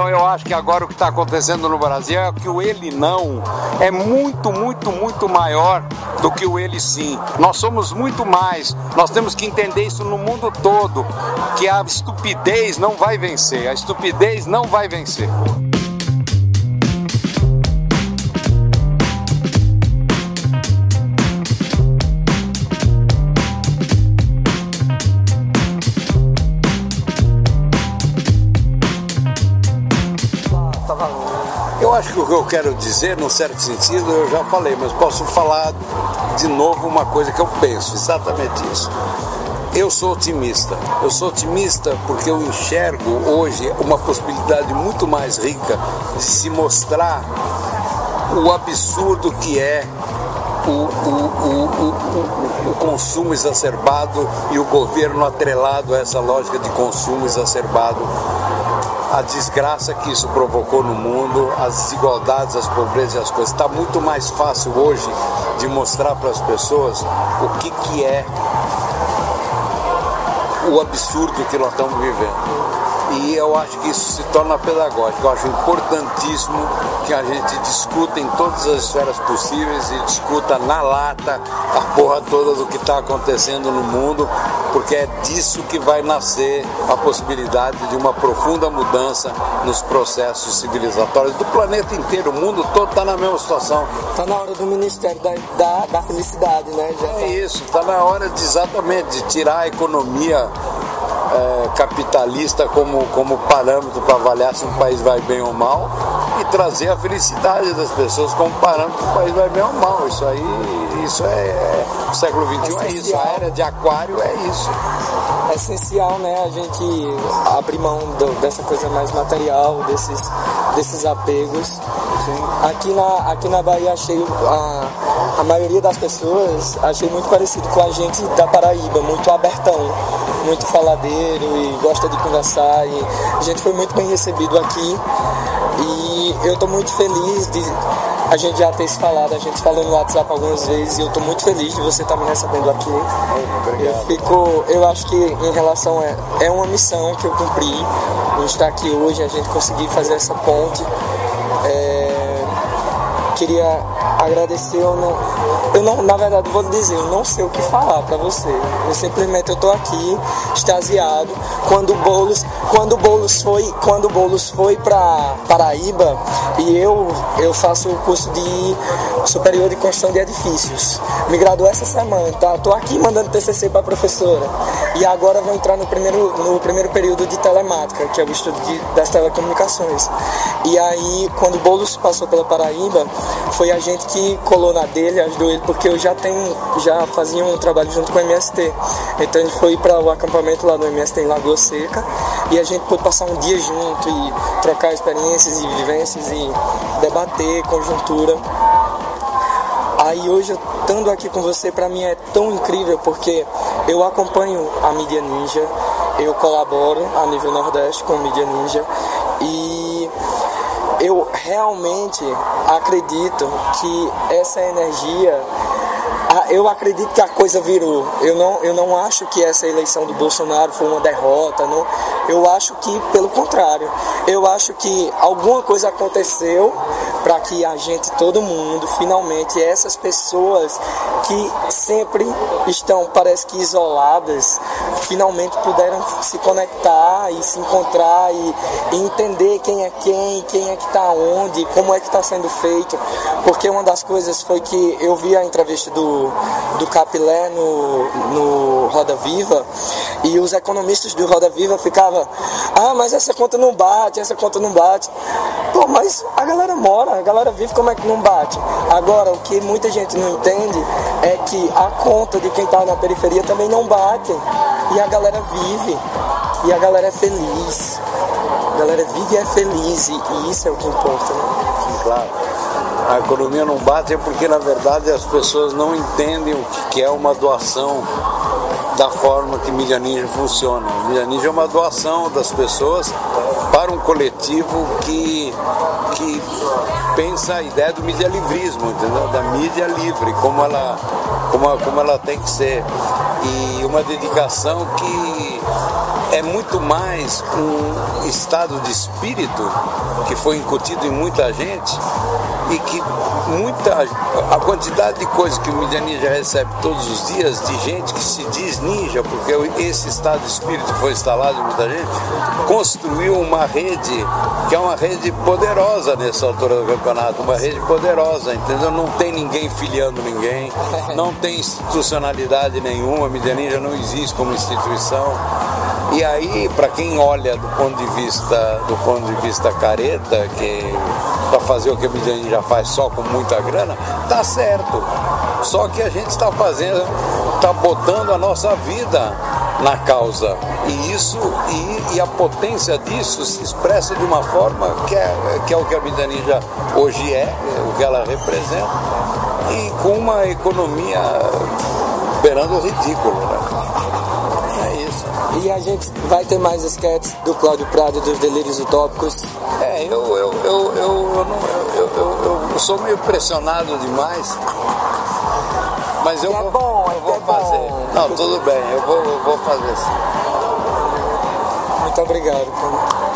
Então eu acho que agora o que está acontecendo no Brasil é que o ele não é muito, muito, muito maior do que o ele sim. Nós somos muito mais. Nós temos que entender isso no mundo todo, que a estupidez não vai vencer. A estupidez não vai vencer. Eu quero dizer, num certo sentido, eu já falei, mas posso falar de novo uma coisa que eu penso, exatamente isso. Eu sou otimista. Eu sou otimista porque eu enxergo hoje uma possibilidade muito mais rica de se mostrar o absurdo que é o, o, o, o, consumo exacerbado e o governo atrelado a essa lógica de consumo exacerbado a desgraça que isso provocou no mundo, as desigualdades, as pobrezas e as coisas. Está muito mais fácil hoje de mostrar para as pessoas o que, que é o absurdo que nós estamos vivendo. E eu acho que isso se torna pedagógico. Eu acho importantíssimo que a gente discuta em todas as esferas possíveis e discuta na lata a porra toda do que está acontecendo no mundo, porque é disso que vai nascer a possibilidade de uma profunda mudança nos processos civilizatórios do planeta inteiro. O mundo todo está na mesma situação. Está na hora do Ministério da, da, da Felicidade, né? Já é tá. isso, está na hora de exatamente de tirar a economia é, capitalista como, como parâmetro para avaliar se um país vai bem ou mal e trazer a felicidade das pessoas como parâmetro se o país vai bem ou mal. Isso aí, isso é, é o século XXI é, é isso, a era de aquário é isso. É essencial, né, a gente abrir mão do, dessa coisa mais material, desses, desses apegos. Sim. Aqui na, aqui na Bahia achei a, a maioria das pessoas achei muito parecido com a gente da Paraíba, muito abertão muito faladeiro e gosta de conversar. E a gente foi muito bem recebido aqui e eu estou muito feliz de a gente já ter se falado, a gente falou no WhatsApp algumas vezes e eu estou muito feliz de você estar tá me recebendo aqui. Obrigado. Eu fico, eu acho que em relação a, é uma missão que eu cumpri, a gente estar aqui hoje, a gente conseguir fazer essa ponte. É, queria agradecer, eu não, eu não, na verdade, vou dizer, eu não sei o que falar para você. Eu simplesmente eu tô aqui extasiado. Quando Bolos, quando Bolos foi, quando Bolos foi para Paraíba e eu eu faço o curso de superior de construção de edifícios. Me graduei essa semana, tá? Tô aqui mandando TCC para professora. E agora vou entrar no primeiro no primeiro período de telemática, que é o estudo de, das telecomunicações. E aí, quando Bolos passou pela Paraíba, foi a gente que colou na dele, ajudou ele, porque eu já tenho, já fazia um trabalho junto com o MST. Então ele foi para o acampamento lá no MST em Lagoa Seca e a gente pôde passar um dia junto e trocar experiências e vivências e debater conjuntura. Aí hoje, estando aqui com você, para mim é tão incrível porque eu acompanho a Mídia Ninja, eu colaboro a nível Nordeste com a Mídia Ninja e eu realmente acredito que essa energia eu acredito que a coisa virou. Eu não, eu não acho que essa eleição do Bolsonaro foi uma derrota. Não. Eu acho que, pelo contrário, eu acho que alguma coisa aconteceu para que a gente, todo mundo, finalmente, essas pessoas que sempre estão, parece que isoladas, finalmente puderam se conectar e se encontrar e, e entender quem é quem, quem é que está onde, como é que está sendo feito. Porque uma das coisas foi que eu vi a entrevista do, do Capilé no, no Roda Viva e os economistas do Roda Viva ficavam, ah, mas essa conta não bate, essa conta não bate. Pô, mas a galera mora, a galera vive, como é que não bate? Agora, o que muita gente não entende é que a conta de quem está na periferia também não bate. E a galera vive, e a galera é feliz. A galera vive e é feliz, e, isso é o que importa, né? Claro. A economia não bate é porque, na verdade, as pessoas não entendem o que é uma doação da forma que Mídia Ninja funciona. Mídia Ninja é uma doação das pessoas para um coletivo que, que pensa a ideia do medialivrismo, entendeu? da mídia livre, como ela, como, como ela tem que ser. E uma dedicação que é muito mais um estado de espírito que foi incutido em muita gente e que muita a quantidade de coisas que o mídia ninja recebe todos os dias de gente que se diz ninja porque esse estado de espírito foi instalado em muita gente construiu uma rede que é uma rede poderosa nessa altura do campeonato uma rede poderosa entendeu? Não tem ninguém filiando ninguém não tem institucionalidade nenhuma a mídia ninja não existe como instituição. E aí, para quem olha do ponto de vista do ponto de vista careta, que para fazer o que a mídia faz só com muita grana, tá certo. Só que a gente está fazendo, está botando a nossa vida na causa. E isso e, e, a potência disso se expressa de uma forma que é, que é o que a mídia ninja hoje é, o que ela representa, e com uma economia beirando o ridículo. Né? E a gente vai ter mais sketches do Cláudio Prado dos Delírios Utópicos. É, eu, eu, eu, eu, eu, sou meio pressionado demais. Mas eu, é vou, bom, eu vou é fazer. Não, tudo bem, eu vou, vou fazer sim. Muito obrigado.